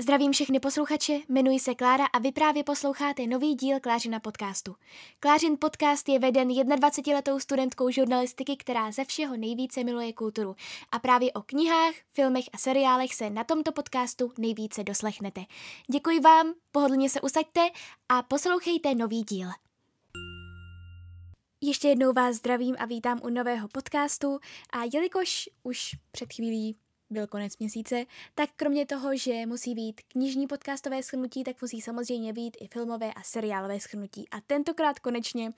Zdravím všechny posluchače, jmenuji se Klára a vy právě posloucháte nový díl Klářina podcastu. Klářin podcast je veden 21-letou studentkou žurnalistiky, která ze všeho nejvíce miluje kulturu. A právě o knihách, filmech a seriálech se na tomto podcastu nejvíce doslechnete. Děkuji vám, pohodlně se usaďte a poslouchejte nový díl. Ještě jednou vás zdravím a vítám u nového podcastu a jelikož už před chvílí byl konec měsíce, tak kromě toho, že musí být knižní podcastové schrnutí, tak musí samozřejmě být i filmové a seriálové schrnutí. A tentokrát konečně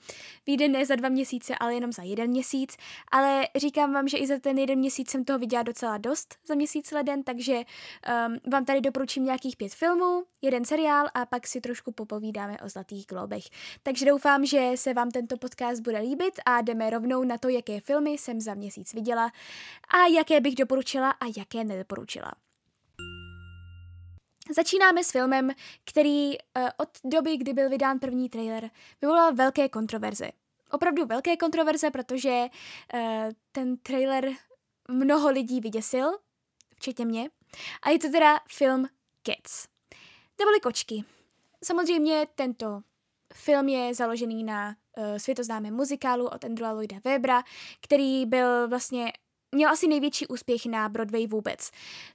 vyjde ne za dva měsíce, ale jenom za jeden měsíc. Ale říkám vám, že i za ten jeden měsíc jsem toho viděla docela dost za měsíc leden, takže um, vám tady doporučím nějakých pět filmů, jeden seriál a pak si trošku popovídáme o Zlatých globech. Takže doufám, že se vám tento podcast bude líbit a jdeme rovnou na to, jaké filmy jsem za měsíc viděla a jaké bych doporučila a jaké nedoporučila. Začínáme s filmem, který uh, od doby, kdy byl vydán první trailer, vyvolal velké kontroverze. Opravdu velké kontroverze, protože uh, ten trailer mnoho lidí vyděsil, včetně mě. A je to teda film Cats. Neboli kočky. Samozřejmě tento film je založený na uh, světoznámém muzikálu od Andrewa Lloyda Webera, který byl vlastně měl asi největší úspěch na Broadway vůbec.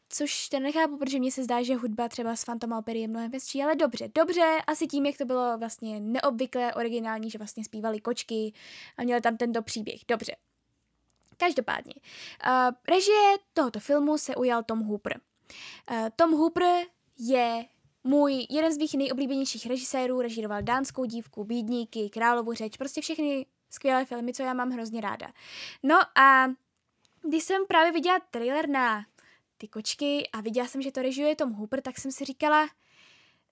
Což ten nechápu, protože mně se zdá, že hudba třeba z Phantom Opery je mnohem hezčí, ale dobře, dobře, asi tím, jak to bylo vlastně neobvyklé, originální, že vlastně zpívali kočky a měli tam tento příběh. Dobře. Každopádně, uh, režie tohoto filmu se ujal Tom Hooper. Uh, Tom Hooper je můj jeden z mých nejoblíbenějších režisérů, režíroval Dánskou dívku, Bídníky, Královu řeč, prostě všechny skvělé filmy, co já mám hrozně ráda. No a když jsem právě viděla trailer na ty kočky a viděla jsem, že to režuje Tom Hooper, tak jsem si říkala,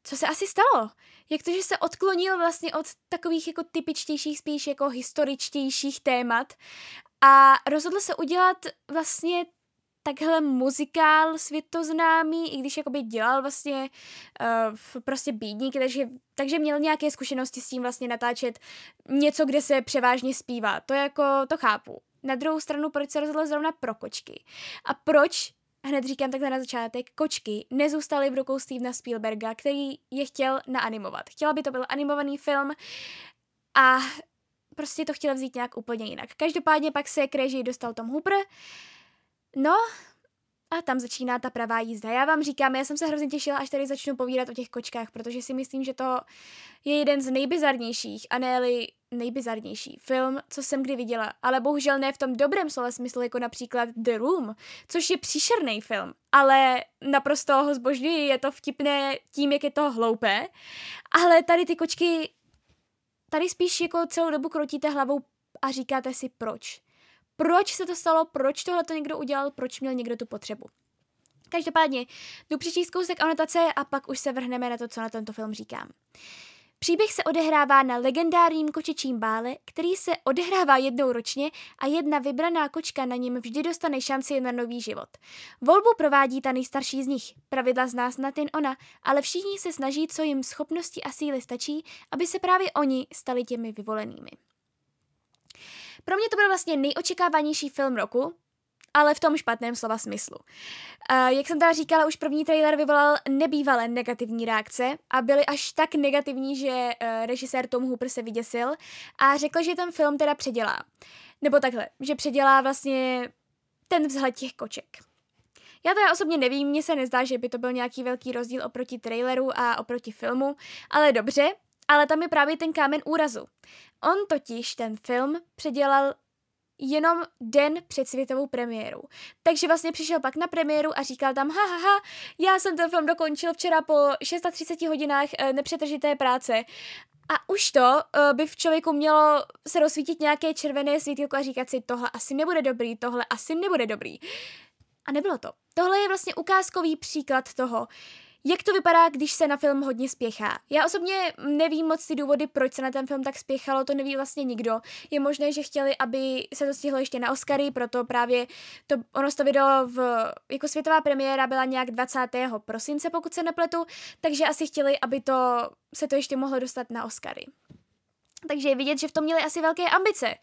co se asi stalo? Jak to, že se odklonil vlastně od takových jako typičtějších, spíš jako historičtějších témat a rozhodl se udělat vlastně takhle muzikál světoznámý, i když jakoby dělal vlastně uh, prostě bídník, takže, takže měl nějaké zkušenosti s tím vlastně natáčet něco, kde se převážně zpívá. To jako, to chápu. Na druhou stranu, proč se rozhodl zrovna pro kočky? A proč hned říkám takhle na začátek, kočky nezůstaly v rukou Stevena Spielberga, který je chtěl naanimovat. Chtěla by to byl animovaný film a prostě to chtěl vzít nějak úplně jinak. Každopádně pak se k režii dostal Tom Hooper. No, a tam začíná ta pravá jízda. Já vám říkám, já jsem se hrozně těšila, až tady začnu povídat o těch kočkách, protože si myslím, že to je jeden z nejbizarnějších, a ne nejbizarnější film, co jsem kdy viděla. Ale bohužel ne v tom dobrém slova smyslu, jako například The Room, což je příšerný film. Ale naprosto ho zbožňuji, je to vtipné tím, jak je to hloupé. Ale tady ty kočky, tady spíš jako celou dobu krotíte hlavou a říkáte si proč proč se to stalo, proč tohle to někdo udělal, proč měl někdo tu potřebu. Každopádně, jdu přečíst kousek anotace a pak už se vrhneme na to, co na tento film říkám. Příběh se odehrává na legendárním kočičím bále, který se odehrává jednou ročně a jedna vybraná kočka na něm vždy dostane šanci na nový život. Volbu provádí ta nejstarší z nich. Pravidla z nás na ten ona, ale všichni se snaží, co jim schopnosti a síly stačí, aby se právě oni stali těmi vyvolenými. Pro mě to byl vlastně nejočekávanější film roku, ale v tom špatném slova smyslu. Jak jsem teda říkala, už první trailer vyvolal nebývalé negativní reakce a byly až tak negativní, že uh, režisér Tom Hooper se vyděsil a řekl, že ten film teda předělá. Nebo takhle, že předělá vlastně ten vzhled těch koček. Já teda osobně nevím, mně se nezdá, že by to byl nějaký velký rozdíl oproti traileru a oproti filmu, ale dobře, ale tam je právě ten kámen úrazu. On totiž ten film předělal jenom den před světovou premiérou. Takže vlastně přišel pak na premiéru a říkal tam, ha, ha, ha, já jsem ten film dokončil včera po 630 hodinách e, nepřetržité práce. A už to uh, by v člověku mělo se rozsvítit nějaké červené světilko a říkat si, tohle asi nebude dobrý, tohle asi nebude dobrý. A nebylo to. Tohle je vlastně ukázkový příklad toho, jak to vypadá, když se na film hodně spěchá? Já osobně nevím moc ty důvody, proč se na ten film tak spěchalo, to neví vlastně nikdo. Je možné, že chtěli, aby se to stihlo ještě na Oscary, proto právě to, ono to vydalo v, jako světová premiéra byla nějak 20. prosince, pokud se nepletu, takže asi chtěli, aby to se to ještě mohlo dostat na Oscary. Takže je vidět, že v tom měli asi velké ambice.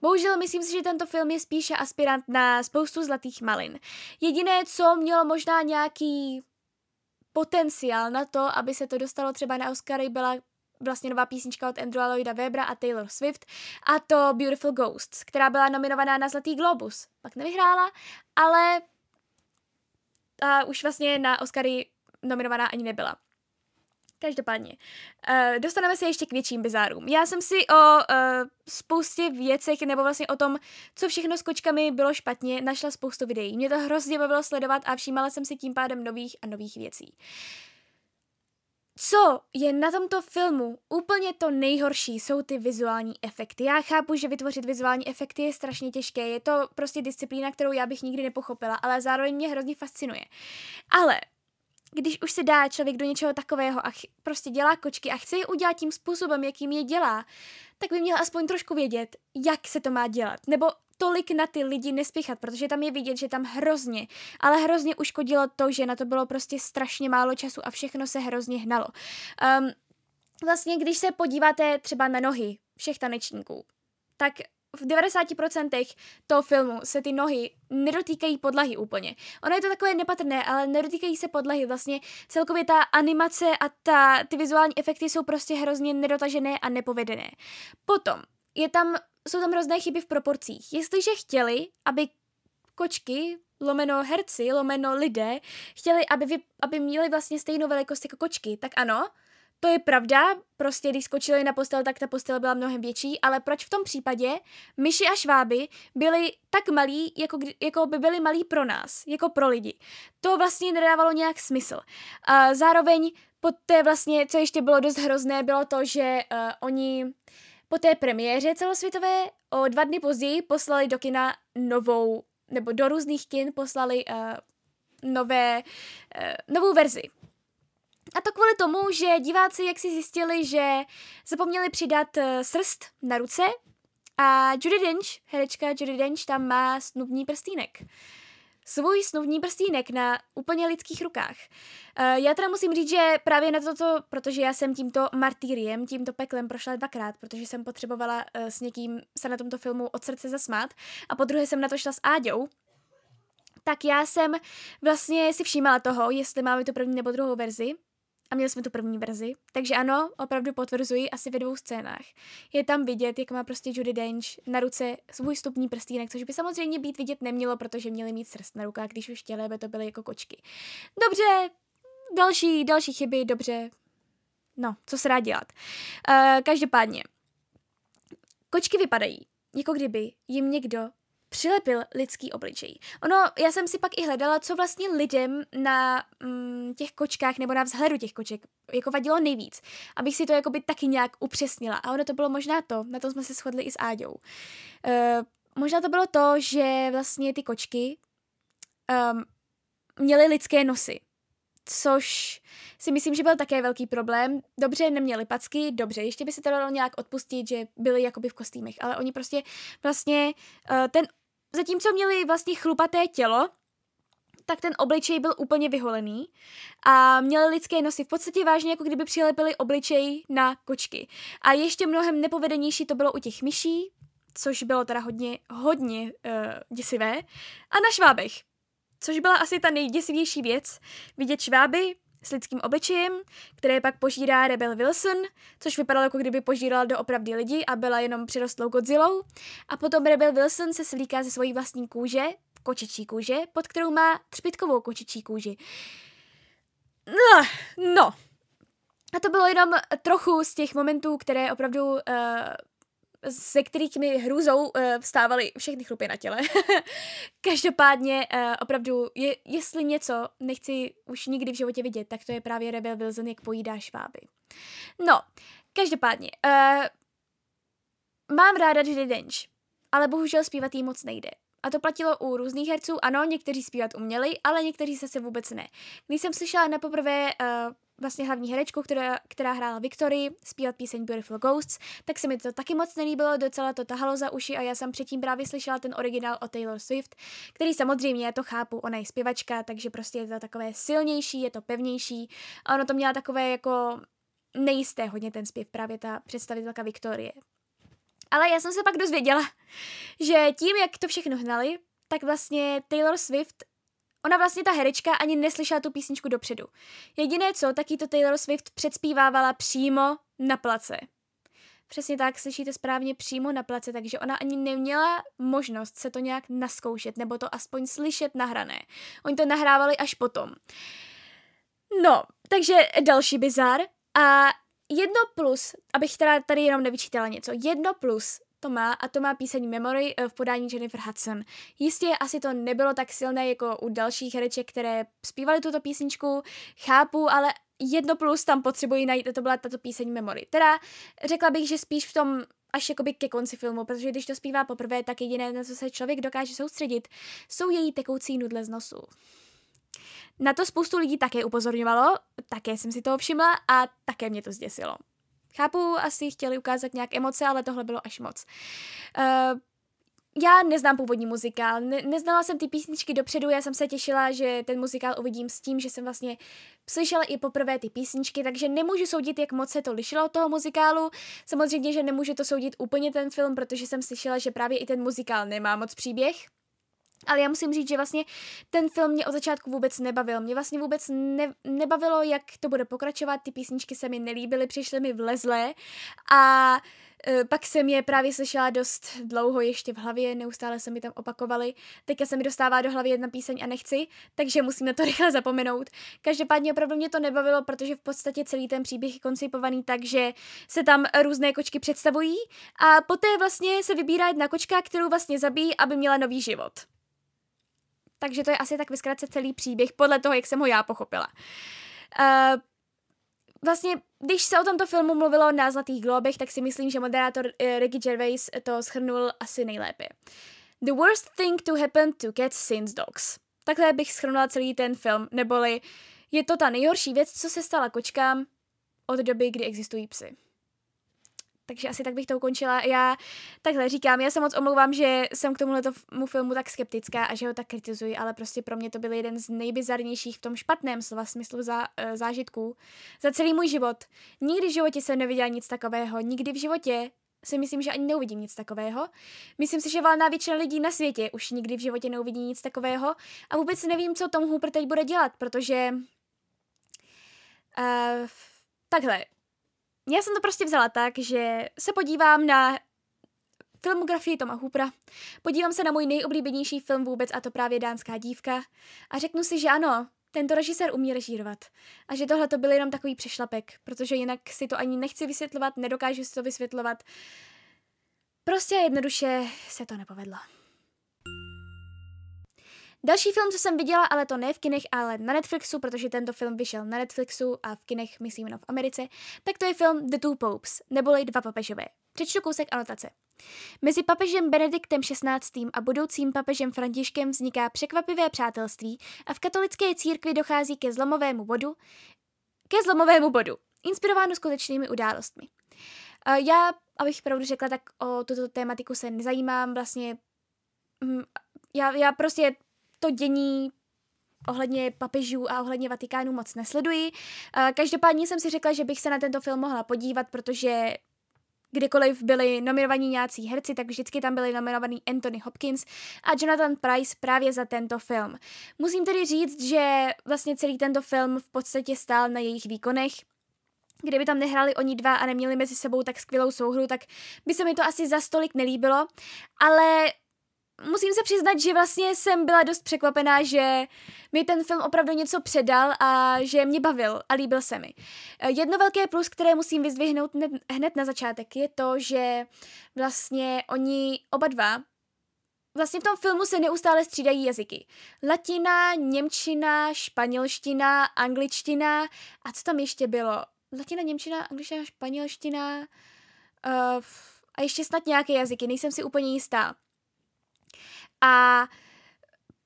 Bohužel myslím si, že tento film je spíše aspirant na spoustu zlatých malin. Jediné, co mělo možná nějaký potenciál na to, aby se to dostalo třeba na Oscary, byla vlastně nová písnička od Andrew Lloyda Webera a Taylor Swift a to Beautiful Ghosts, která byla nominovaná na Zlatý Globus. Pak nevyhrála, ale a už vlastně na Oscary nominovaná ani nebyla. Každopádně, uh, dostaneme se ještě k větším bizárům. Já jsem si o uh, spoustě věcech, nebo vlastně o tom, co všechno s kočkami bylo špatně, našla spoustu videí. Mě to hrozně bavilo sledovat a všímala jsem si tím pádem nových a nových věcí. Co je na tomto filmu úplně to nejhorší, jsou ty vizuální efekty. Já chápu, že vytvořit vizuální efekty je strašně těžké, je to prostě disciplína, kterou já bych nikdy nepochopila, ale zároveň mě hrozně fascinuje. Ale když už se dá člověk do něčeho takového a ch- prostě dělá kočky a chce je udělat tím způsobem, jakým je dělá, tak by měl aspoň trošku vědět, jak se to má dělat. Nebo tolik na ty lidi nespěchat, protože tam je vidět, že tam hrozně, ale hrozně uškodilo to, že na to bylo prostě strašně málo času a všechno se hrozně hnalo. Um, vlastně, když se podíváte třeba na nohy všech tanečníků, tak v 90% toho filmu se ty nohy nedotýkají podlahy úplně. Ono je to takové nepatrné, ale nedotýkají se podlahy. Vlastně celkově ta animace a ta, ty vizuální efekty jsou prostě hrozně nedotažené a nepovedené. Potom je tam, jsou tam různé chyby v proporcích. Jestliže chtěli, aby kočky, lomeno herci, lomeno lidé, chtěli, aby, vy, aby měli vlastně stejnou velikost jako kočky, tak ano, to je pravda, prostě když skočili na postel, tak ta postel byla mnohem větší, ale proč v tom případě myši a šváby byly tak malí, jako, jako by byly malí pro nás, jako pro lidi. To vlastně nedávalo nějak smysl. A zároveň po té vlastně, co ještě bylo dost hrozné, bylo to, že uh, oni po té premiéře celosvětové o dva dny později poslali do kina novou, nebo do různých kin poslali uh, nové, uh, novou verzi a to kvůli tomu, že diváci jak si zjistili, že zapomněli přidat uh, srst na ruce a Judy Dench, herečka Judy Dench, tam má snubní prstínek. Svůj snubní prstínek na úplně lidských rukách. Uh, já teda musím říct, že právě na toto, protože já jsem tímto martýriem, tímto peklem prošla dvakrát, protože jsem potřebovala uh, s někým se na tomto filmu od srdce zasmát a po druhé jsem na to šla s Áďou, tak já jsem vlastně si všímala toho, jestli máme tu první nebo druhou verzi a měli jsme tu první verzi. Takže ano, opravdu potvrzuji asi ve dvou scénách. Je tam vidět, jak má prostě Judy Dench na ruce svůj stupní prstínek, což by samozřejmě být vidět nemělo, protože měli mít srst na rukách, když už chtěli, aby to byly jako kočky. Dobře, další, další chyby, dobře. No, co se dá dělat. Uh, každopádně, kočky vypadají, jako kdyby jim někdo přilepil lidský obličej. Ono, já jsem si pak i hledala, co vlastně lidem na mm, těch kočkách nebo na vzhledu těch koček jako vadilo nejvíc, abych si to jakoby taky nějak upřesnila. A ono to bylo možná to, na tom jsme se shodli i s Áďou. Uh, možná to bylo to, že vlastně ty kočky um, měly lidské nosy což si myslím, že byl také velký problém. Dobře, neměli packy, dobře, ještě by se to dalo nějak odpustit, že byli jakoby v kostýmech, ale oni prostě vlastně uh, ten zatímco měli vlastně chlupaté tělo, tak ten obličej byl úplně vyholený a měli lidské nosy v podstatě vážně, jako kdyby přilepili obličej na kočky. A ještě mnohem nepovedenější to bylo u těch myší, což bylo teda hodně, hodně uh, děsivé, a na švábech, což byla asi ta nejděsivější věc, vidět šváby s lidským obličejem, které pak požírá Rebel Wilson, což vypadalo jako kdyby požírala do opravdy lidi a byla jenom přirostlou Godzillou. A potom Rebel Wilson se slíká ze svojí vlastní kůže, kočičí kůže, pod kterou má třpitkovou kočičí kůži. No, no. A to bylo jenom trochu z těch momentů, které opravdu uh, se kterých mi hrůzou uh, vstávaly všechny chlupy na těle. Každopádně uh, opravdu, je, jestli něco nechci už nikdy v životě vidět, tak to je právě Rebel Wilson, jak pojídá šváby. No, každopádně, uh, mám ráda Judy Dench, ale bohužel zpívat jí moc nejde. A to platilo u různých herců, ano, někteří zpívat uměli, ale někteří se vůbec ne. Když jsem slyšela na poprvé uh, vlastně hlavní herečku, která, která hrála Victory, zpívat píseň Beautiful Ghosts, tak se mi to taky moc nelíbilo, docela to tahalo za uši a já jsem předtím právě slyšela ten originál o Taylor Swift, který samozřejmě, já to chápu, ona je zpěvačka, takže prostě je to takové silnější, je to pevnější a ono to měla takové jako nejisté hodně ten zpěv, právě ta představitelka Viktorie. Ale já jsem se pak dozvěděla, že tím, jak to všechno hnali, tak vlastně Taylor Swift Ona vlastně ta herečka ani neslyšela tu písničku dopředu. Jediné co, taky to Taylor Swift předspívávala přímo na place. Přesně tak, slyšíte správně přímo na place, takže ona ani neměla možnost se to nějak naskoušet, nebo to aspoň slyšet nahrané. Oni to nahrávali až potom. No, takže další bizar. A jedno plus, abych teda tady jenom nevyčítala něco, jedno plus to má a to má píseň Memory eh, v podání Jennifer Hudson. Jistě asi to nebylo tak silné jako u dalších hereček, které zpívaly tuto písničku, chápu, ale jedno plus tam potřebuji najít a to byla tato píseň Memory. Teda řekla bych, že spíš v tom až jakoby ke konci filmu, protože když to zpívá poprvé, tak jediné, na co se člověk dokáže soustředit, jsou její tekoucí nudle z nosu. Na to spoustu lidí také upozorňovalo, také jsem si toho všimla a také mě to zděsilo. Chápu, asi chtěli ukázat nějak emoce, ale tohle bylo až moc. Uh, já neznám původní muzikál, ne, neznala jsem ty písničky dopředu, já jsem se těšila, že ten muzikál uvidím s tím, že jsem vlastně slyšela i poprvé ty písničky, takže nemůžu soudit, jak moc se to lišilo od toho muzikálu. Samozřejmě, že nemůžu to soudit úplně ten film, protože jsem slyšela, že právě i ten muzikál nemá moc příběh. Ale já musím říct, že vlastně ten film mě od začátku vůbec nebavil. Mě vlastně vůbec ne, nebavilo, jak to bude pokračovat. Ty písničky se mi nelíbily, přišly mi vlezlé a e, pak jsem je právě slyšela dost dlouho ještě v hlavě, neustále se mi tam opakovaly. Teďka se mi dostává do hlavy jedna píseň a nechci, takže musím na to rychle zapomenout. Každopádně opravdu mě to nebavilo, protože v podstatě celý ten příběh je koncipovaný tak, že se tam různé kočky představují a poté vlastně se vybírá jedna kočka, kterou vlastně zabíjí, aby měla nový život takže to je asi tak vyzkratce celý příběh podle toho, jak jsem ho já pochopila. Uh, vlastně, když se o tomto filmu mluvilo na Zlatých globech, tak si myslím, že moderátor uh, Ricky Gervais to schrnul asi nejlépe. The worst thing to happen to cats since dogs. Takhle bych schrnula celý ten film, neboli je to ta nejhorší věc, co se stala kočkám od doby, kdy existují psy. Takže asi tak bych to ukončila. Já takhle říkám, já se moc omlouvám, že jsem k tomuhle filmu tak skeptická a že ho tak kritizuji, ale prostě pro mě to byl jeden z nejbizarnějších v tom špatném slova smyslu za, uh, zážitků za celý můj život. Nikdy v životě jsem neviděla nic takového, nikdy v životě si myslím, že ani neuvidím nic takového. Myslím si, že valná většina lidí na světě už nikdy v životě neuvidí nic takového a vůbec nevím, co Tom Hooper teď bude dělat, protože uh, takhle, já jsem to prostě vzala tak, že se podívám na filmografii Toma Hoopera, podívám se na můj nejoblíbenější film vůbec a to právě Dánská dívka a řeknu si, že ano, tento režisér umí režírovat. A že tohle to byl jenom takový přešlapek, protože jinak si to ani nechci vysvětlovat, nedokážu si to vysvětlovat. Prostě jednoduše se to nepovedlo. Další film, co jsem viděla, ale to ne v kinech, ale na Netflixu, protože tento film vyšel na Netflixu a v kinech, myslím, jenom v Americe, tak to je film The Two Popes, neboli Dva papežové. Přečtu kousek anotace. Mezi papežem Benediktem XVI. a budoucím papežem Františkem vzniká překvapivé přátelství a v katolické církvi dochází ke zlomovému bodu, ke zlomovému bodu, inspirováno skutečnými událostmi. Já, abych pravdu řekla, tak o tuto tématiku se nezajímám, vlastně mm, já, já prostě to dění ohledně papežů a ohledně Vatikánu moc nesleduji. Každopádně jsem si řekla, že bych se na tento film mohla podívat, protože kdykoliv byli nominovaní nějací herci, tak vždycky tam byli nominovaní Anthony Hopkins a Jonathan Price právě za tento film. Musím tedy říct, že vlastně celý tento film v podstatě stál na jejich výkonech. Kdyby tam nehráli oni dva a neměli mezi sebou tak skvělou souhru, tak by se mi to asi za stolik nelíbilo, ale musím se přiznat, že vlastně jsem byla dost překvapená, že mi ten film opravdu něco předal a že mě bavil a líbil se mi. Jedno velké plus, které musím vyzdvihnout hned na začátek, je to, že vlastně oni oba dva Vlastně v tom filmu se neustále střídají jazyky. Latina, němčina, španělština, angličtina a co tam ještě bylo? Latina, němčina, angličtina, španělština uh, a ještě snad nějaké jazyky, nejsem si úplně jistá. A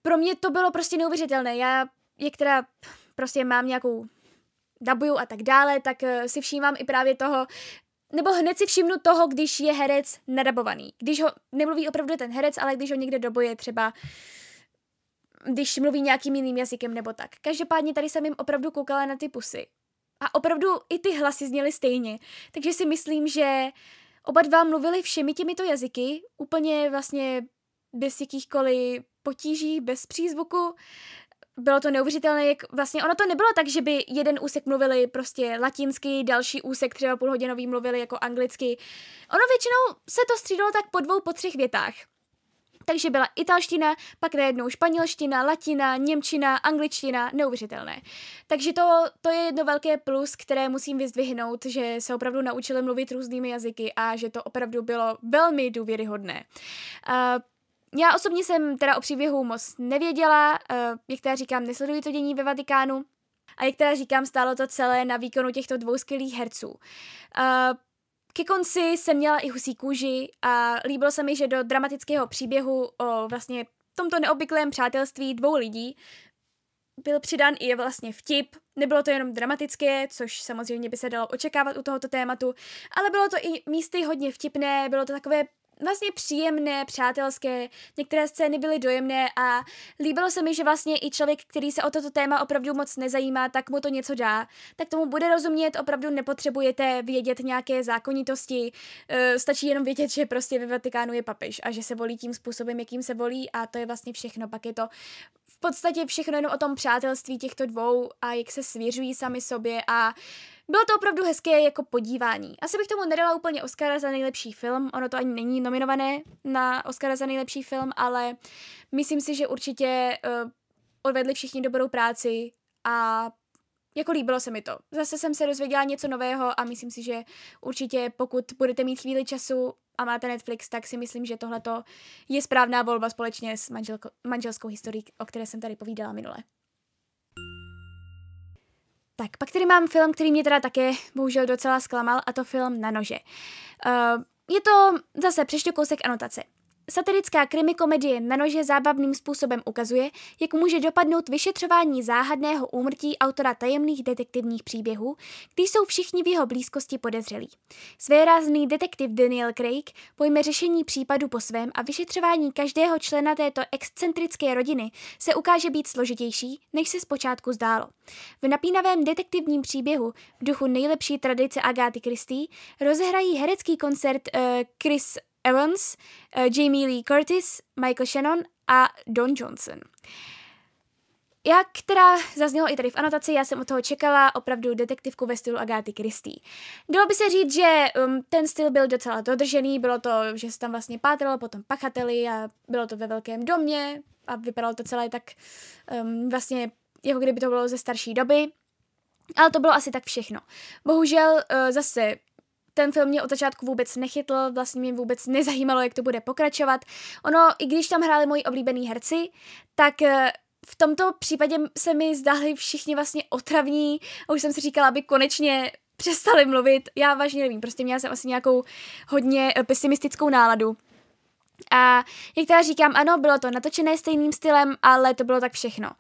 pro mě to bylo prostě neuvěřitelné. Já, jak teda prostě mám nějakou dabuju a tak dále, tak eh, si všímám i právě toho, nebo hned si všimnu toho, když je herec nadabovaný. Když ho nemluví opravdu ten herec, ale když ho někde dobuje třeba když mluví nějakým jiným jazykem nebo tak. Každopádně tady jsem jim opravdu koukala na ty pusy. A opravdu i ty hlasy zněly stejně. Takže si myslím, že oba dva mluvili všemi těmito jazyky, úplně vlastně bez jakýchkoliv potíží, bez přízvuku. bylo to neuvěřitelné, jak vlastně ono to nebylo tak, že by jeden úsek mluvili prostě latinsky, další úsek třeba půlhodinový mluvili jako anglicky. Ono většinou se to střídalo tak po dvou, po třech větách. Takže byla italština, pak najednou španělština, latina, němčina, angličtina, neuvěřitelné. Takže to, to je jedno velké plus, které musím vyzdvihnout, že se opravdu naučili mluvit různými jazyky a že to opravdu bylo velmi důvěryhodné. Uh, já osobně jsem teda o příběhu moc nevěděla, uh, jak teda říkám, nesleduji to dění ve Vatikánu, a jak teda říkám, stálo to celé na výkonu těchto dvou skvělých herců. Uh, ke konci jsem měla i husí kůži a líbilo se mi, že do dramatického příběhu o vlastně tomto neobvyklém přátelství dvou lidí byl přidán i vlastně vtip. Nebylo to jenom dramatické, což samozřejmě by se dalo očekávat u tohoto tématu, ale bylo to i místy hodně vtipné, bylo to takové vlastně příjemné, přátelské, některé scény byly dojemné a líbilo se mi, že vlastně i člověk, který se o toto téma opravdu moc nezajímá, tak mu to něco dá, tak tomu bude rozumět, opravdu nepotřebujete vědět nějaké zákonitosti, e, stačí jenom vědět, že prostě ve Vatikánu je papež a že se volí tím způsobem, jakým se volí a to je vlastně všechno, pak je to v podstatě všechno jenom o tom přátelství těchto dvou a jak se svěřují sami sobě a bylo to opravdu hezké jako podívání. Asi bych tomu nedala úplně Oscara za nejlepší film, ono to ani není nominované na Oscara za nejlepší film, ale myslím si, že určitě uh, odvedli všichni dobrou práci a jako líbilo se mi to. Zase jsem se dozvěděla něco nového a myslím si, že určitě pokud budete mít chvíli času a máte Netflix, tak si myslím, že tohle je správná volba společně s manželko, manželskou historií, o které jsem tady povídala minule. Tak, pak tady mám film, který mě teda také bohužel docela zklamal, a to film Na nože. Uh, je to zase přečtu kousek anotace. Satirická krimi komedie na nože zábavným způsobem ukazuje, jak může dopadnout vyšetřování záhadného úmrtí autora tajemných detektivních příběhů, když jsou všichni v jeho blízkosti podezřelí. Svérázný detektiv Daniel Craig pojme řešení případu po svém a vyšetřování každého člena této excentrické rodiny se ukáže být složitější, než se zpočátku zdálo. V napínavém detektivním příběhu v duchu nejlepší tradice Agáty Christie rozehrají herecký koncert uh, Chris Evans, uh, Jamie Lee Curtis, Michael Shannon a Don Johnson. Jak teda zaznělo i tady v anotaci, já jsem od toho čekala opravdu detektivku ve stylu Agáty Christie. Dalo by se říct, že um, ten styl byl docela dodržený, bylo to, že se tam vlastně pátralo potom pachateli a bylo to ve velkém domě a vypadalo to celé tak um, vlastně jako kdyby to bylo ze starší doby. Ale to bylo asi tak všechno. Bohužel uh, zase ten film mě od začátku vůbec nechytl, vlastně mě vůbec nezajímalo, jak to bude pokračovat. Ono, i když tam hráli moji oblíbení herci, tak eh, v tomto případě se mi zdáli všichni vlastně otravní a už jsem si říkala, aby konečně přestali mluvit. Já vážně nevím, prostě měla jsem asi nějakou hodně eh, pesimistickou náladu. A jak teda říkám, ano, bylo to natočené stejným stylem, ale to bylo tak všechno.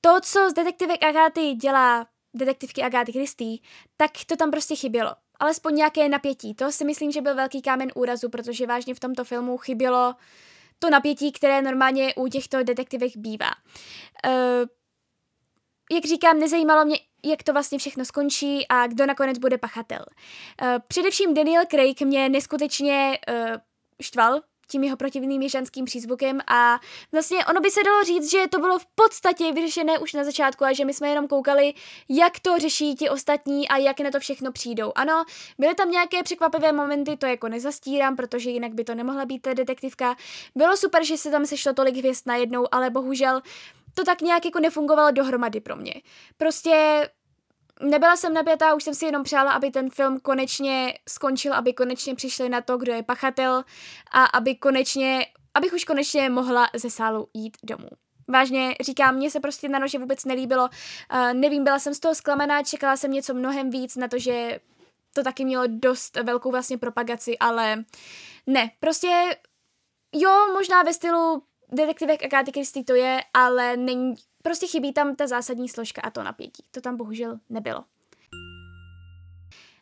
To, co z detektivek Agáty dělá detektivky Agáty Christie, tak to tam prostě chybělo alespoň nějaké napětí. To si myslím, že byl velký kámen úrazu, protože vážně v tomto filmu chybělo to napětí, které normálně u těchto detektivech bývá. Uh, jak říkám, nezajímalo mě, jak to vlastně všechno skončí a kdo nakonec bude pachatel. Uh, především Daniel Craig mě neskutečně uh, štval, tím jeho protivným ježanským přízvukem a vlastně ono by se dalo říct, že to bylo v podstatě vyřešené už na začátku a že my jsme jenom koukali, jak to řeší ti ostatní a jak na to všechno přijdou. Ano, byly tam nějaké překvapivé momenty, to jako nezastírám, protože jinak by to nemohla být ta detektivka. Bylo super, že se tam sešlo tolik hvězd najednou, ale bohužel to tak nějak jako nefungovalo dohromady pro mě. Prostě nebyla jsem napětá, už jsem si jenom přála, aby ten film konečně skončil, aby konečně přišli na to, kdo je pachatel a aby konečně, abych už konečně mohla ze sálu jít domů. Vážně říkám, mně se prostě na nože vůbec nelíbilo. Uh, nevím, byla jsem z toho zklamaná, čekala jsem něco mnohem víc na to, že to taky mělo dost velkou vlastně propagaci, ale ne, prostě jo, možná ve stylu detektivek Agáty Christie to je, ale není, prostě chybí tam ta zásadní složka a to napětí. To tam bohužel nebylo.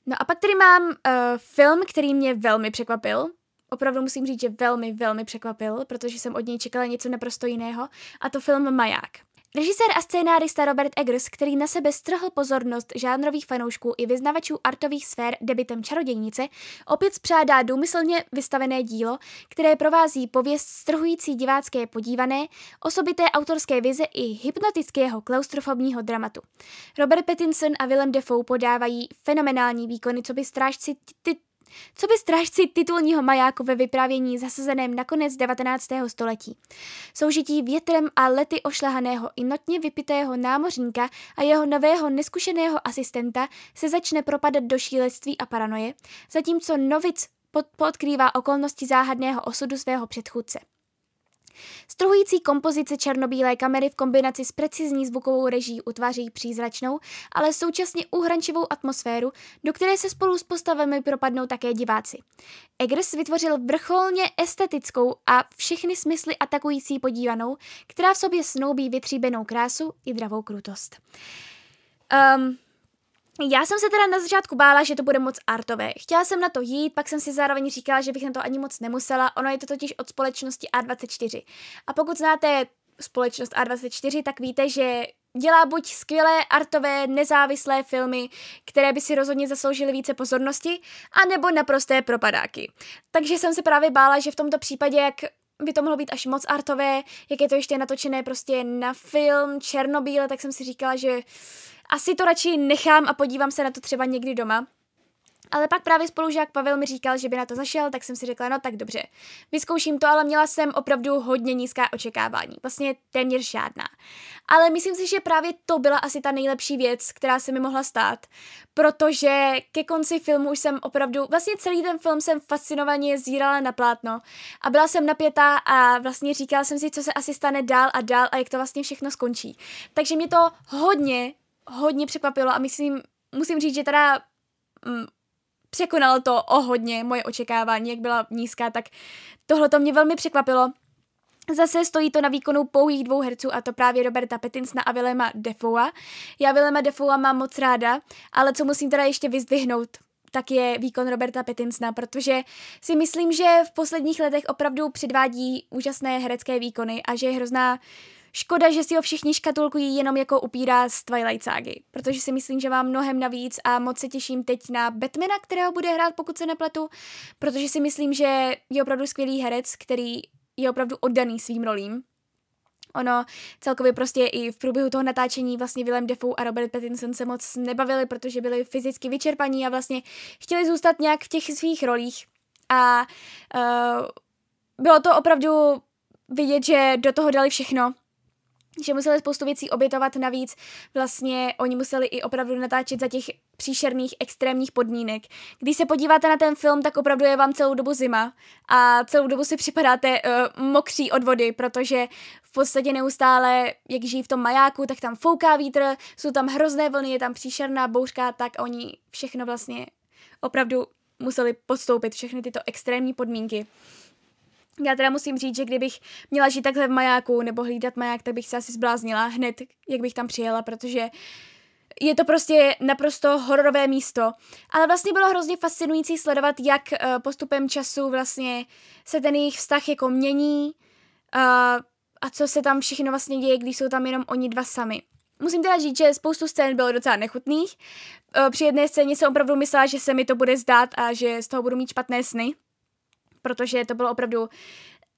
No a pak tady mám uh, film, který mě velmi překvapil. Opravdu musím říct, že velmi, velmi překvapil, protože jsem od něj čekala něco naprosto jiného. A to film Maják. Režisér a scénárista Robert Eggers, který na sebe strhl pozornost žánrových fanoušků i vyznavačů artových sfér debitem Čarodějnice, opět spřádá důmyslně vystavené dílo, které provází pověst strhující divácké podívané, osobité autorské vize i hypnotického klaustrofobního dramatu. Robert Pattinson a Willem Dafoe podávají fenomenální výkony, co by strážci co by strážci titulního majáku ve vyprávění zasazeném na konec 19. století. Soužití větrem a lety ošlehaného i notně vypitého námořníka a jeho nového neskušeného asistenta se začne propadat do šílectví a paranoje, zatímco novic podkrývá okolnosti záhadného osudu svého předchůdce. Struhující kompozice černobílé kamery v kombinaci s precizní zvukovou reží utváří přízračnou, ale současně uhrančivou atmosféru, do které se spolu s postavami propadnou také diváci. Eggers vytvořil vrcholně estetickou a všechny smysly atakující podívanou, která v sobě snoubí vytříbenou krásu i dravou krutost. Um, já jsem se teda na začátku bála, že to bude moc artové. Chtěla jsem na to jít, pak jsem si zároveň říkala, že bych na to ani moc nemusela. Ono je to totiž od společnosti A24. A pokud znáte společnost A24, tak víte, že dělá buď skvělé artové nezávislé filmy, které by si rozhodně zasloužily více pozornosti, anebo naprosté propadáky. Takže jsem se právě bála, že v tomto případě, jak by to mohlo být až moc artové, jak je to ještě natočené prostě na film černobíle, tak jsem si říkala, že asi to radši nechám a podívám se na to třeba někdy doma. Ale pak právě spolužák Pavel mi říkal, že by na to zašel, tak jsem si řekla, no tak dobře, vyzkouším to, ale měla jsem opravdu hodně nízká očekávání, vlastně téměř žádná. Ale myslím si, že právě to byla asi ta nejlepší věc, která se mi mohla stát, protože ke konci filmu už jsem opravdu, vlastně celý ten film jsem fascinovaně zírala na plátno a byla jsem napětá a vlastně říkala jsem si, co se asi stane dál a dál a jak to vlastně všechno skončí. Takže mě to hodně, hodně překvapilo a myslím, musím říct, že teda mm, překonalo to o hodně moje očekávání, jak byla nízká, tak tohle to mě velmi překvapilo. Zase stojí to na výkonu pouhých dvou herců a to právě Roberta Pattinsona a Willema Defoa. Já Willema Defoa mám moc ráda, ale co musím teda ještě vyzdvihnout, tak je výkon Roberta Pattinsona, protože si myslím, že v posledních letech opravdu předvádí úžasné herecké výkony a že je hrozná Škoda, že si ho všichni škatulkují jenom jako upírá z Twilight Ságy, protože si myslím, že mám mnohem navíc a moc se těším teď na Batmana, kterého bude hrát, pokud se nepletu, protože si myslím, že je opravdu skvělý herec, který je opravdu oddaný svým rolím. Ono celkově prostě i v průběhu toho natáčení vlastně Willem Dafoe a Robert Pattinson se moc nebavili, protože byli fyzicky vyčerpaní a vlastně chtěli zůstat nějak v těch svých rolích. A uh, bylo to opravdu vidět, že do toho dali všechno že museli spoustu věcí obětovat, navíc vlastně oni museli i opravdu natáčet za těch příšerných extrémních podmínek. Když se podíváte na ten film, tak opravdu je vám celou dobu zima a celou dobu si připadáte uh, mokří od vody, protože v podstatě neustále, jak žijí v tom majáku, tak tam fouká vítr, jsou tam hrozné vlny, je tam příšerná bouřka, tak oni všechno vlastně opravdu museli podstoupit, všechny tyto extrémní podmínky. Já teda musím říct, že kdybych měla žít takhle v majáku nebo hlídat maják, tak bych se asi zbláznila hned, jak bych tam přijela, protože je to prostě naprosto hororové místo. Ale vlastně bylo hrozně fascinující sledovat, jak uh, postupem času vlastně se ten jejich vztah jako mění uh, a co se tam všechno vlastně děje, když jsou tam jenom oni dva sami. Musím teda říct, že spoustu scén bylo docela nechutných. Uh, při jedné scéně jsem opravdu myslela, že se mi to bude zdát a že z toho budu mít špatné sny protože to bylo opravdu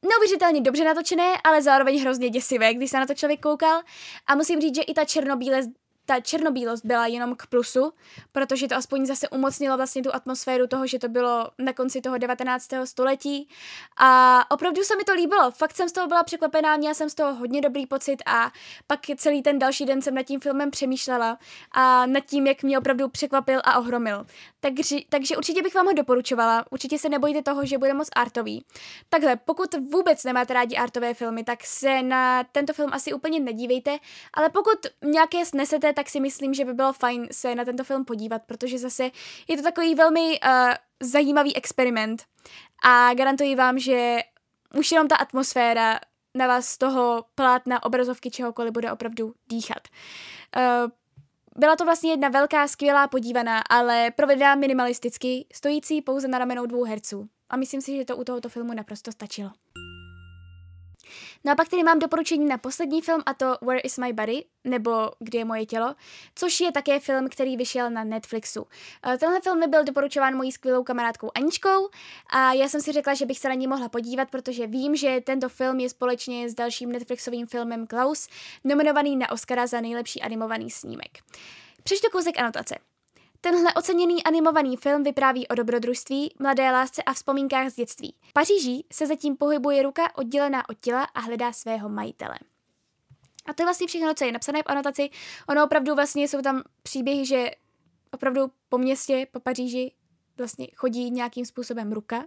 neuvěřitelně dobře natočené, ale zároveň hrozně děsivé, když se na to člověk koukal. A musím říct, že i ta černobíle ta černobílost byla jenom k plusu, protože to aspoň zase umocnilo vlastně tu atmosféru toho, že to bylo na konci toho 19. století. A opravdu se mi to líbilo. Fakt jsem z toho byla překvapená, měla jsem z toho hodně dobrý pocit a pak celý ten další den jsem nad tím filmem přemýšlela a nad tím, jak mě opravdu překvapil a ohromil. Takže, takže určitě bych vám ho doporučovala. Určitě se nebojte toho, že bude moc artový. Takhle, pokud vůbec nemáte rádi artové filmy, tak se na tento film asi úplně nedívejte, ale pokud nějaké snesete, tak si myslím, že by bylo fajn se na tento film podívat, protože zase je to takový velmi uh, zajímavý experiment a garantuji vám, že už jenom ta atmosféra na vás z toho plátna obrazovky čehokoliv bude opravdu dýchat. Uh, byla to vlastně jedna velká, skvělá podívaná, ale provedená minimalisticky, stojící pouze na ramenou dvou herců. A myslím si, že to u tohoto filmu naprosto stačilo. No a pak tady mám doporučení na poslední film a to Where is my body, nebo Kde je moje tělo, což je také film, který vyšel na Netflixu. Eh, tenhle film mi byl doporučován mojí skvělou kamarádkou Aničkou a já jsem si řekla, že bych se na ní mohla podívat, protože vím, že tento film je společně s dalším Netflixovým filmem Klaus nominovaný na Oscara za nejlepší animovaný snímek. Přečtu kousek anotace. Tenhle oceněný animovaný film vypráví o dobrodružství, mladé lásce a vzpomínkách z dětství. Paříží se zatím pohybuje ruka oddělená od těla a hledá svého majitele. A to je vlastně všechno, co je napsané v anotaci. Ono opravdu vlastně jsou tam příběhy, že opravdu po městě, po Paříži vlastně chodí nějakým způsobem ruka.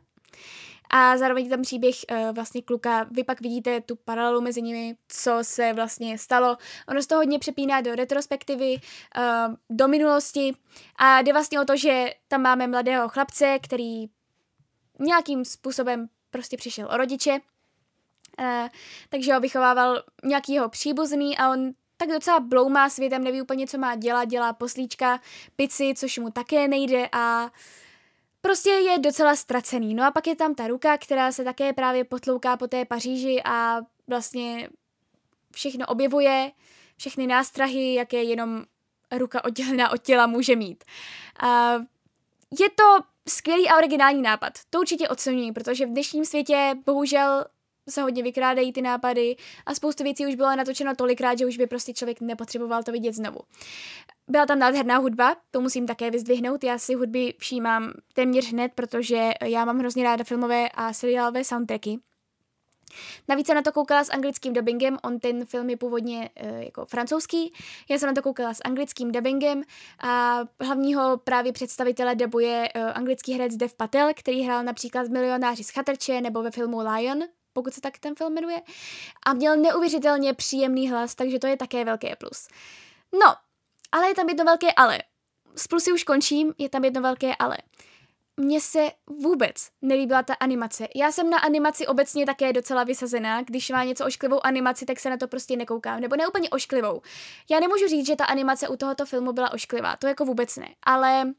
A zároveň tam příběh uh, vlastně kluka, vy pak vidíte tu paralelu mezi nimi, co se vlastně stalo. Ono se to hodně přepíná do retrospektivy, uh, do minulosti. A jde vlastně o to, že tam máme mladého chlapce, který nějakým způsobem prostě přišel o rodiče, uh, takže ho vychovával nějaký jeho příbuzný a on tak docela bloumá světem, neví úplně, co má dělat, dělá poslíčka, pici, což mu také nejde. A uh, prostě je docela ztracený. No a pak je tam ta ruka, která se také právě potlouká po té Paříži a vlastně všechno objevuje, všechny nástrahy, jaké jenom ruka oddělená od těla může mít. A je to skvělý a originální nápad. To určitě oceňuji, protože v dnešním světě bohužel se hodně vykrádají ty nápady a spoustu věcí už bylo natočeno tolikrát, že už by prostě člověk nepotřeboval to vidět znovu. Byla tam nádherná hudba, to musím také vyzdvihnout. Já si hudby všímám téměř hned, protože já mám hrozně ráda filmové a seriálové soundtracky. Navíc jsem na to koukala s anglickým dubbingem, on ten film je původně e, jako francouzský, já jsem na to koukala s anglickým dubbingem a hlavního právě představitele dubuje e, anglický herec Dev Patel, který hrál například v Milionáři z Chatrče nebo ve filmu Lion, pokud se tak ten film jmenuje, a měl neuvěřitelně příjemný hlas, takže to je také velké plus. No, ale je tam jedno velké ale. S plusy už končím, je tam jedno velké ale. Mně se vůbec nelíbila ta animace. Já jsem na animaci obecně také docela vysazená. Když má něco ošklivou animaci, tak se na to prostě nekoukám. Nebo neúplně ošklivou. Já nemůžu říct, že ta animace u tohoto filmu byla ošklivá. To jako vůbec ne. Ale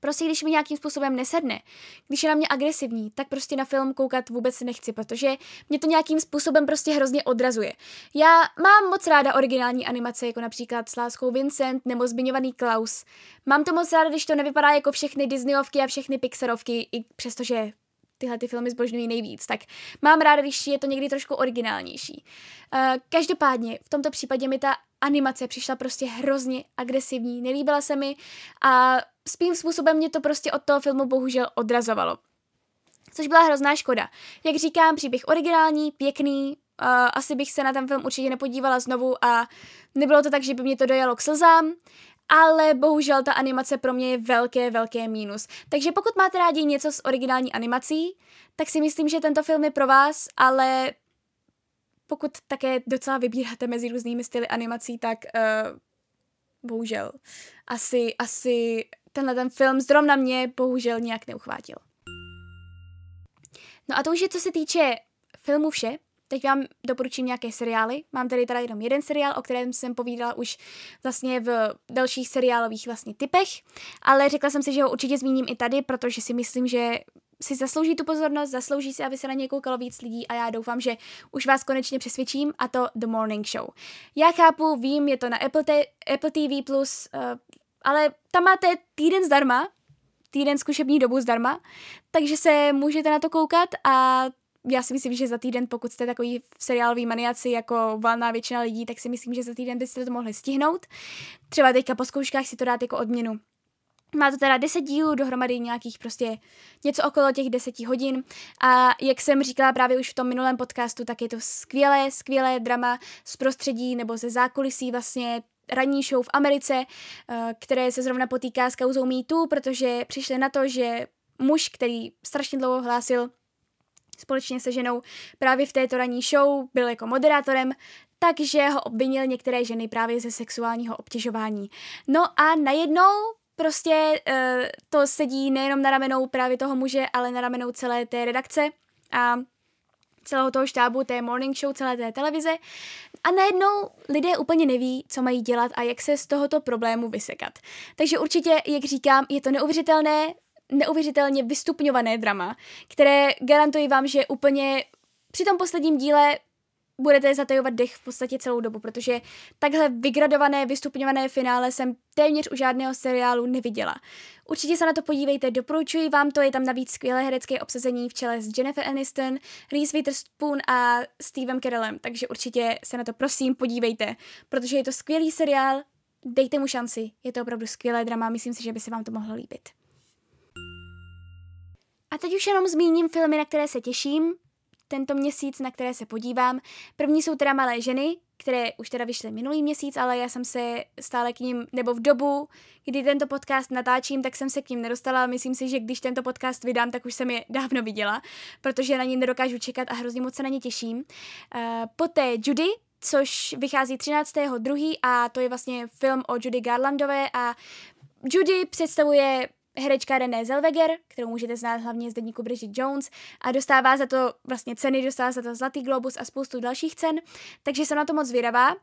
Prostě když mi nějakým způsobem nesedne, když je na mě agresivní, tak prostě na film koukat vůbec nechci, protože mě to nějakým způsobem prostě hrozně odrazuje. Já mám moc ráda originální animace, jako například s láskou Vincent nebo zmiňovaný Klaus. Mám to moc ráda, když to nevypadá jako všechny Disneyovky a všechny Pixarovky, i přestože tyhle ty filmy zbožňují nejvíc, tak mám ráda, když je to někdy trošku originálnější. Uh, každopádně v tomto případě mi ta animace přišla prostě hrozně agresivní, nelíbila se mi a svým způsobem mě to prostě od toho filmu bohužel odrazovalo. Což byla hrozná škoda. Jak říkám, příběh originální, pěkný, uh, asi bych se na ten film určitě nepodívala znovu a nebylo to tak, že by mě to dojalo k slzám, ale bohužel ta animace pro mě je velké, velké mínus. Takže pokud máte rádi něco s originální animací, tak si myslím, že tento film je pro vás, ale pokud také docela vybíráte mezi různými styly animací, tak uh, bohužel asi, asi tenhle ten film zrovna mě bohužel nějak neuchvátil. No a to už je co se týče filmu vše. Teď vám doporučím nějaké seriály. Mám tady teda jenom jeden seriál, o kterém jsem povídala už vlastně v dalších seriálových vlastně typech, ale řekla jsem si, že ho určitě zmíním i tady, protože si myslím, že si zaslouží tu pozornost, zaslouží si, aby se na něj koukalo víc lidí a já doufám, že už vás konečně přesvědčím a to The Morning Show. Já chápu, vím, je to na Apple, te- Apple TV+, uh, ale tam máte týden zdarma, týden zkušební dobu zdarma, takže se můžete na to koukat a já si myslím, že za týden, pokud jste takový seriálový maniaci jako valná většina lidí, tak si myslím, že za týden byste to mohli stihnout. Třeba teďka po zkouškách si to dát jako odměnu. Má to teda 10 dílů, dohromady nějakých prostě něco okolo těch 10 hodin a jak jsem říkala právě už v tom minulém podcastu, tak je to skvělé, skvělé drama z prostředí nebo ze zákulisí vlastně ranní show v Americe, eh, které se zrovna potýká s kauzou MeToo, protože přišli na to, že muž, který strašně dlouho hlásil společně se ženou právě v této ranní show, byl jako moderátorem, takže ho obvinil některé ženy právě ze sexuálního obtěžování. No a najednou prostě uh, to sedí nejenom na ramenou právě toho muže, ale na ramenou celé té redakce a celého toho štábu té morning show, celé té televize a najednou lidé úplně neví, co mají dělat a jak se z tohoto problému vysekat. Takže určitě, jak říkám, je to neuvěřitelné, neuvěřitelně vystupňované drama, které garantuji vám, že úplně při tom posledním díle budete zatajovat dech v podstatě celou dobu, protože takhle vygradované, vystupňované finále jsem téměř u žádného seriálu neviděla. Určitě se na to podívejte, doporučuji vám to, je tam navíc skvělé herecké obsazení v čele s Jennifer Aniston, Reese Witherspoon a Stevem Carellem, takže určitě se na to prosím podívejte, protože je to skvělý seriál, dejte mu šanci, je to opravdu skvělé drama, myslím si, že by se vám to mohlo líbit. A teď už jenom zmíním filmy, na které se těším tento měsíc, na které se podívám. První jsou teda Malé ženy, které už teda vyšly minulý měsíc, ale já jsem se stále k ním, nebo v dobu, kdy tento podcast natáčím, tak jsem se k ním nedostala. Myslím si, že když tento podcast vydám, tak už jsem je dávno viděla, protože na ně nedokážu čekat a hrozně moc se na ně těším. Uh, poté Judy, což vychází 13.2. a to je vlastně film o Judy Garlandové a Judy představuje herečka René Zellweger, kterou můžete znát hlavně z deníku Bridget Jones a dostává za to vlastně ceny, dostává za to Zlatý globus a spoustu dalších cen, takže jsem na to moc zvědavá.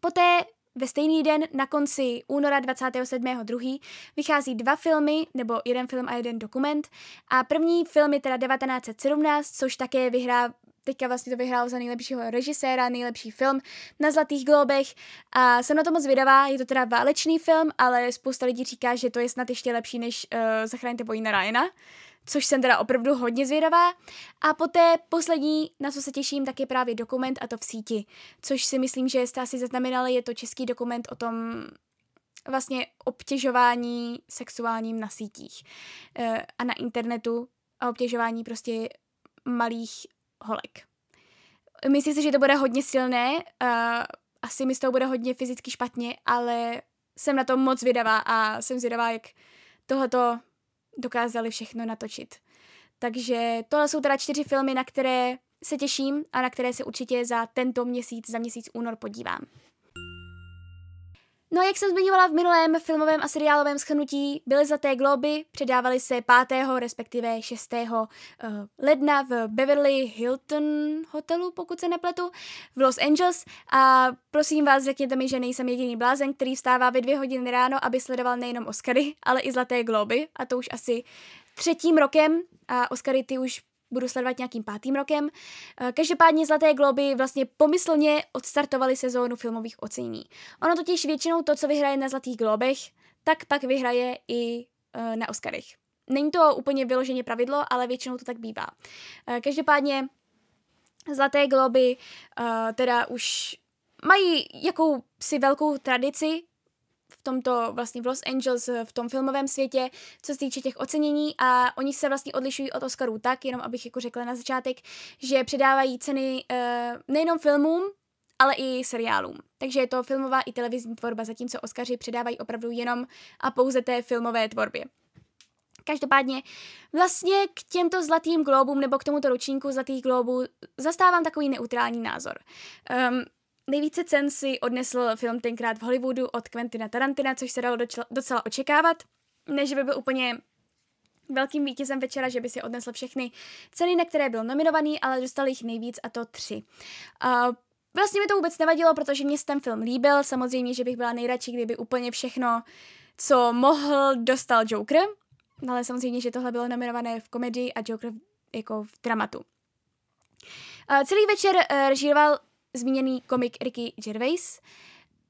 Poté ve stejný den na konci února 27.2. vychází dva filmy, nebo jeden film a jeden dokument. A první film je teda 1917, což také vyhrá teďka vlastně to vyhrál za nejlepšího režiséra, nejlepší film na Zlatých globech a jsem na to moc zvědavá, je to teda válečný film, ale spousta lidí říká, že to je snad ještě lepší než uh, Zachraňte vojína Ryana, což jsem teda opravdu hodně zvědavá. A poté poslední, na co se těším, tak je právě dokument a to v síti, což si myslím, že jste asi zaznamenali, je to český dokument o tom vlastně obtěžování sexuálním na sítích uh, a na internetu a obtěžování prostě malých holek. Myslím si, že to bude hodně silné, uh, asi mi z toho bude hodně fyzicky špatně, ale jsem na to moc vydavá a jsem zvědavá, jak tohoto dokázali všechno natočit. Takže tohle jsou teda čtyři filmy, na které se těším a na které se určitě za tento měsíc, za měsíc únor podívám. No a jak jsem zmiňovala v minulém filmovém a seriálovém schrnutí, byly zlaté globy, předávaly se 5. respektive 6. Uh, eh, ledna v Beverly Hilton hotelu, pokud se nepletu, v Los Angeles a prosím vás, řekněte mi, že nejsem jediný blázen, který vstává ve dvě hodiny ráno, aby sledoval nejenom Oscary, ale i zlaté globy a to už asi třetím rokem a Oscary ty už budu sledovat nějakým pátým rokem. Eh, každopádně Zlaté globy vlastně pomyslně odstartovali sezónu filmových ocenění. Ono totiž většinou to, co vyhraje na Zlatých globech, tak pak vyhraje i eh, na Oscarech. Není to úplně vyloženě pravidlo, ale většinou to tak bývá. Eh, každopádně Zlaté globy teda už mají jakousi velkou tradici tomto vlastně v Los Angeles, v tom filmovém světě, co se týče těch ocenění a oni se vlastně odlišují od Oscarů tak, jenom abych jako řekla na začátek, že předávají ceny uh, nejenom filmům, ale i seriálům. Takže je to filmová i televizní tvorba, zatímco Oscaři předávají opravdu jenom a pouze té filmové tvorbě. Každopádně vlastně k těmto zlatým globům nebo k tomuto ročníku zlatých globů zastávám takový neutrální názor. Um, Nejvíce cen si odnesl film tenkrát v Hollywoodu od Quentina Tarantina, což se dalo docela očekávat. Ne, že by byl úplně velkým vítězem večera, že by si odnesl všechny ceny, na které byl nominovaný, ale dostal jich nejvíc a to tři. Uh, vlastně mi to vůbec nevadilo, protože mě ten film líbil. Samozřejmě, že bych byla nejradši, kdyby úplně všechno, co mohl, dostal Joker. Ale samozřejmě, že tohle bylo nominované v komedii a Joker jako v dramatu. Uh, celý večer uh, režíroval zmíněný komik Ricky Gervais.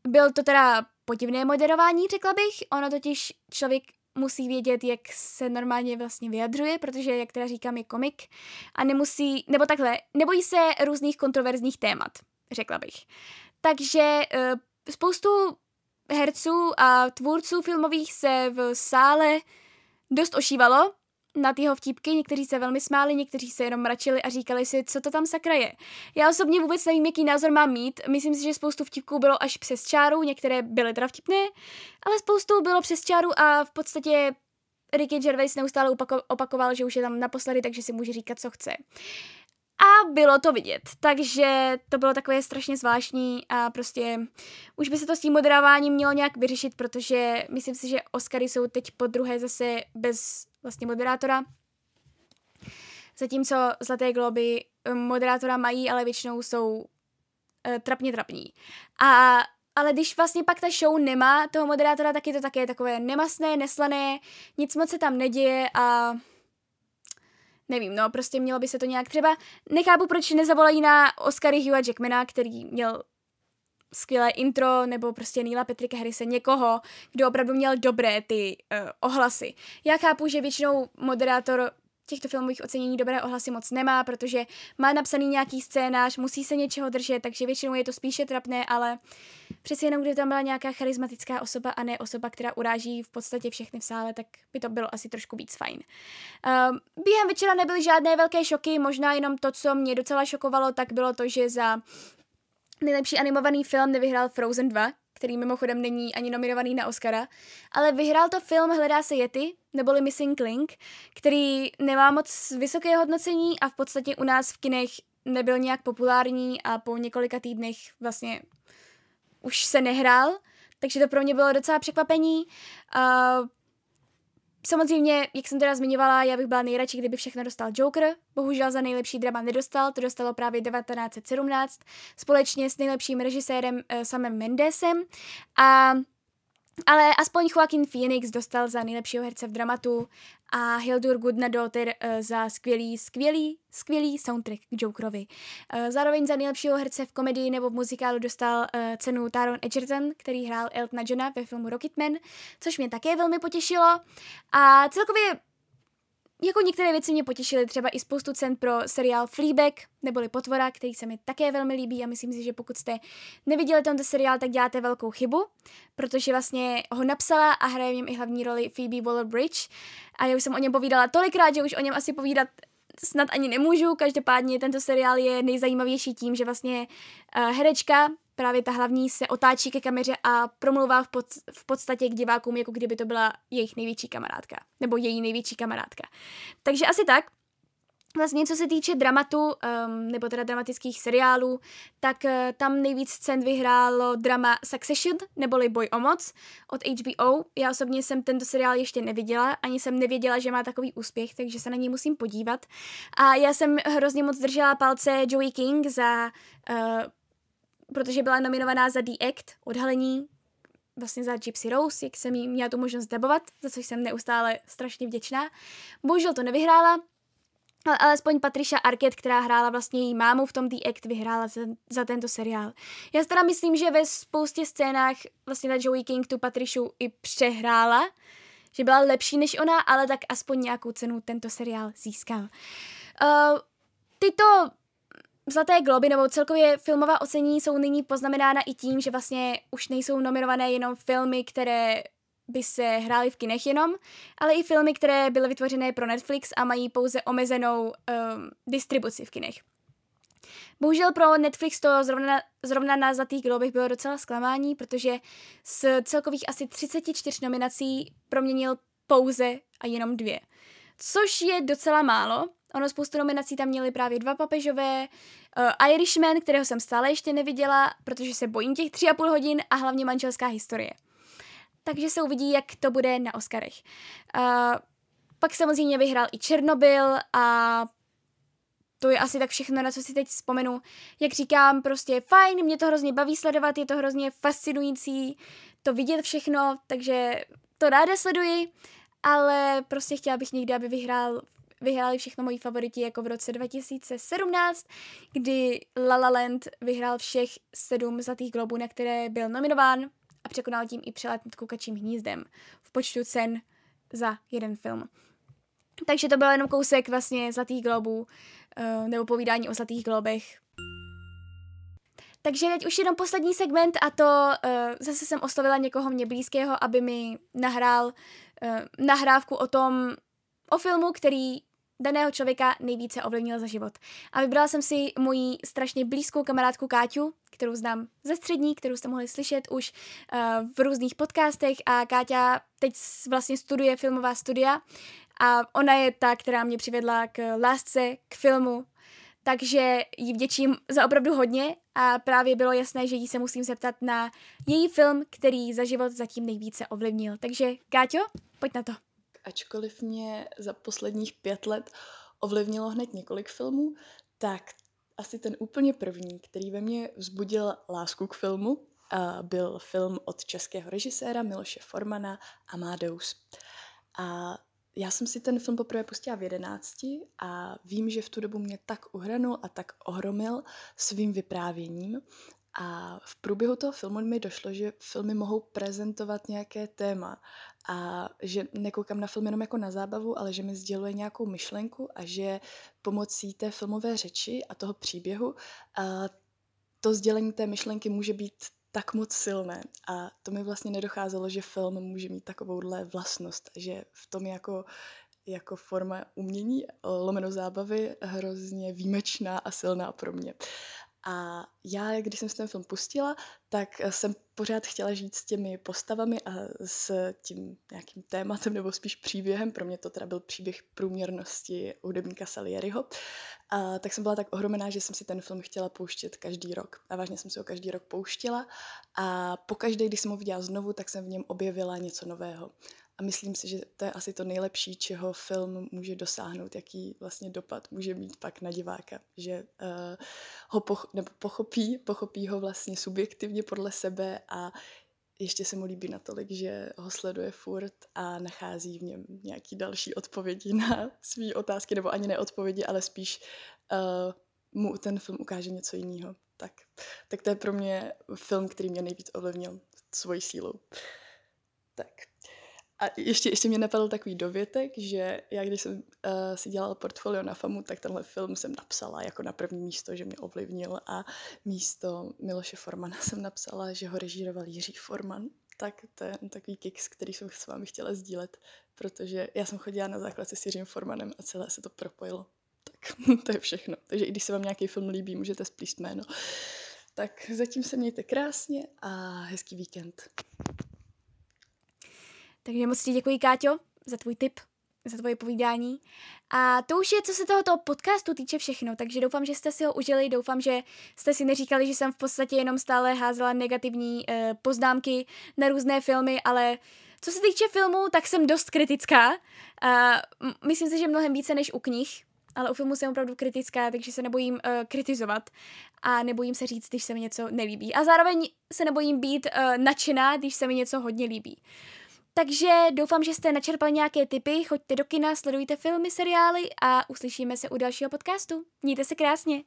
Byl to teda podivné moderování, řekla bych. Ono totiž člověk musí vědět, jak se normálně vlastně vyjadřuje, protože, jak teda říkám, je komik a nemusí, nebo takhle, nebojí se různých kontroverzních témat, řekla bych. Takže uh, spoustu herců a tvůrců filmových se v sále dost ošívalo, na jeho vtípky, někteří se velmi smáli, někteří se jenom mračili a říkali si, co to tam sakra je. Já osobně vůbec nevím, jaký názor mám mít. Myslím si, že spoustu vtipků bylo až přes čáru, některé byly teda vtipné, ale spoustu bylo přes čáru a v podstatě Ricky Gervais neustále opako- opakoval, že už je tam naposledy, takže si může říkat, co chce. A bylo to vidět, takže to bylo takové strašně zvláštní a prostě už by se to s tím moderováním mělo nějak vyřešit, protože myslím si, že Oscary jsou teď po druhé zase bez vlastně moderátora. Zatímco Zlaté globy eh, moderátora mají, ale většinou jsou uh, trapně trapní. A ale když vlastně pak ta show nemá toho moderátora, tak je to také takové nemastné, neslané, nic moc se tam neděje a nevím, no, prostě mělo by se to nějak třeba, nechápu, proč nezavolají na Oscary Hugha Jackmana, který měl skvělé intro, nebo prostě Neila Petrika Harrise, někoho, kdo opravdu měl dobré ty uh, ohlasy. Já chápu, že většinou moderátor těchto filmových ocenění dobré ohlasy moc nemá, protože má napsaný nějaký scénář, musí se něčeho držet, takže většinou je to spíše trapné, ale přeci jenom, kdyby tam byla nějaká charismatická osoba a ne osoba, která uráží v podstatě všechny v sále, tak by to bylo asi trošku víc fajn. Uh, během večera nebyly žádné velké šoky, možná jenom to, co mě docela šokovalo, tak bylo to, že za nejlepší animovaný film nevyhrál Frozen 2, který mimochodem není ani nominovaný na Oscara, ale vyhrál to film Hledá se Yeti, neboli Missing Link, který nemá moc vysoké hodnocení a v podstatě u nás v kinech nebyl nějak populární a po několika týdnech vlastně už se nehrál, takže to pro mě bylo docela překvapení. Uh, Samozřejmě, jak jsem teda zmiňovala, já bych byla nejradši, kdyby všechno dostal Joker. Bohužel za nejlepší drama nedostal, to dostalo právě 1917 společně s nejlepším režisérem uh, Samem Mendesem. A ale aspoň Joaquin Phoenix dostal za nejlepšího herce v dramatu a Hildur Gudnadottir uh, za skvělý, skvělý, skvělý soundtrack k Jokerovi. Uh, zároveň za nejlepšího herce v komedii nebo v muzikálu dostal uh, cenu Taron Egerton, který hrál Eltona Johna ve filmu Rocketman, což mě také velmi potěšilo. A celkově jako některé věci mě potěšily, třeba i spoustu cen pro seriál Fleabag, neboli Potvora, který se mi také velmi líbí a myslím si, že pokud jste neviděli tento seriál, tak děláte velkou chybu, protože vlastně ho napsala a hraje v něm i hlavní roli Phoebe Waller-Bridge a já už jsem o něm povídala tolikrát, že už o něm asi povídat snad ani nemůžu, každopádně tento seriál je nejzajímavější tím, že vlastně uh, herečka právě ta hlavní se otáčí ke kameře a promluvá v, pod, v podstatě k divákům, jako kdyby to byla jejich největší kamarádka, nebo její největší kamarádka. Takže asi tak. Vlastně, co se týče dramatu, um, nebo teda dramatických seriálů, tak uh, tam nejvíc scén vyhrálo drama Succession, neboli Boj o moc od HBO. Já osobně jsem tento seriál ještě neviděla, ani jsem nevěděla, že má takový úspěch, takže se na něj musím podívat. A já jsem hrozně moc držela palce Joey King za uh, protože byla nominovaná za The Act, odhalení, vlastně za Gypsy Rose, jak jsem jí měla tu možnost debovat, za což jsem neustále strašně vděčná. Bohužel to nevyhrála, ale alespoň Patricia Arquette, která hrála vlastně její mámu v tom The Act, vyhrála za, za tento seriál. Já teda myslím, že ve spoustě scénách vlastně ta Joey King tu Patrišu i přehrála, že byla lepší než ona, ale tak aspoň nějakou cenu tento seriál získal. Uh, tyto Zlaté globy nebo celkově filmová ocení jsou nyní poznamenána i tím, že vlastně už nejsou nominované jenom filmy, které by se hrály v kinech jenom, ale i filmy, které byly vytvořené pro Netflix a mají pouze omezenou um, distribuci v kinech. Bohužel pro Netflix to zrovna, zrovna na Zlatých globech bylo docela zklamání, protože z celkových asi 34 nominací proměnil pouze a jenom dvě. Což je docela málo, Ono spoustu nominací tam měli právě dva papežové, uh, Irishman, kterého jsem stále ještě neviděla, protože se bojím těch tři a půl hodin a hlavně manželská historie. Takže se uvidí, jak to bude na Oscarech. Uh, pak samozřejmě vyhrál i Černobyl a to je asi tak všechno, na co si teď vzpomenu. Jak říkám, prostě fajn, mě to hrozně baví sledovat, je to hrozně fascinující to vidět všechno, takže to ráda sleduji, ale prostě chtěla bych někdy, aby vyhrál vyhráli všechno moji favoriti jako v roce 2017, kdy La La Land vyhrál všech sedm zlatých globů, na které byl nominován a překonal tím i přelet nad kukačím hnízdem v počtu cen za jeden film. Takže to byl jenom kousek vlastně Zlatých globů, uh, nebo povídání o Zlatých globech. Takže teď už jenom poslední segment a to uh, zase jsem oslovila někoho mě blízkého, aby mi nahrál uh, nahrávku o tom, o filmu, který daného člověka nejvíce ovlivnil za život. A vybrala jsem si moji strašně blízkou kamarádku Káťu, kterou znám ze střední, kterou jste mohli slyšet už uh, v různých podcastech a Káťa teď vlastně studuje filmová studia a ona je ta, která mě přivedla k lásce, k filmu, takže jí vděčím za opravdu hodně a právě bylo jasné, že jí se musím zeptat na její film, který za život zatím nejvíce ovlivnil. Takže Káťo, pojď na to ačkoliv mě za posledních pět let ovlivnilo hned několik filmů, tak asi ten úplně první, který ve mně vzbudil lásku k filmu, byl film od českého režiséra Miloše Formana Amadeus. A já jsem si ten film poprvé pustila v jedenácti a vím, že v tu dobu mě tak uhranul a tak ohromil svým vyprávěním. A v průběhu toho filmu mi došlo, že filmy mohou prezentovat nějaké téma a že nekoukám na film jenom jako na zábavu, ale že mi sděluje nějakou myšlenku a že pomocí té filmové řeči a toho příběhu a to sdělení té myšlenky může být tak moc silné. A to mi vlastně nedocházelo, že film může mít takovouhle vlastnost, že v tom jako jako forma umění, lomeno zábavy, hrozně výjimečná a silná pro mě. A já, když jsem si ten film pustila, tak jsem pořád chtěla žít s těmi postavami a s tím nějakým tématem nebo spíš příběhem. Pro mě to teda byl příběh průměrnosti hudebníka Salieriho. A tak jsem byla tak ohromená, že jsem si ten film chtěla pouštět každý rok. A vážně jsem si ho každý rok pouštěla. A pokaždé, když jsem ho viděla znovu, tak jsem v něm objevila něco nového. A myslím si, že to je asi to nejlepší, čeho film může dosáhnout, jaký vlastně dopad může mít pak na diváka. Že uh, ho poch- nebo pochopí, pochopí ho vlastně subjektivně podle sebe a ještě se mu líbí natolik, že ho sleduje furt a nachází v něm nějaký další odpovědi na své otázky, nebo ani neodpovědi, ale spíš uh, mu ten film ukáže něco jiného. Tak, tak to je pro mě film, který mě nejvíc ovlivnil svojí sílou. Tak. A ještě, ještě mě napadl takový dovětek, že já když jsem uh, si dělala portfolio na FAMu, tak tenhle film jsem napsala jako na první místo, že mě ovlivnil a místo Miloše Formana jsem napsala, že ho režíroval Jiří Forman. Tak to je takový kicks, který jsem s vámi chtěla sdílet, protože já jsem chodila na základce s Jiřím Formanem a celé se to propojilo. Tak to je všechno. Takže i když se vám nějaký film líbí, můžete splíst jméno. Tak zatím se mějte krásně a hezký víkend. Takže moc ti děkuji, Káťo, za tvůj tip, za tvoje povídání. A to už je, co se tohoto podcastu týče všechno, takže doufám, že jste si ho užili, doufám, že jste si neříkali, že jsem v podstatě jenom stále házela negativní uh, poznámky na různé filmy, ale co se týče filmů, tak jsem dost kritická. Uh, myslím si, že mnohem více než u knih, ale u filmu jsem opravdu kritická, takže se nebojím uh, kritizovat a nebojím se říct, když se mi něco nelíbí. A zároveň se nebojím být uh, nadšená, když se mi něco hodně líbí. Takže doufám, že jste načerpali nějaké tipy, choďte do kina, sledujte filmy, seriály a uslyšíme se u dalšího podcastu. Mějte se krásně.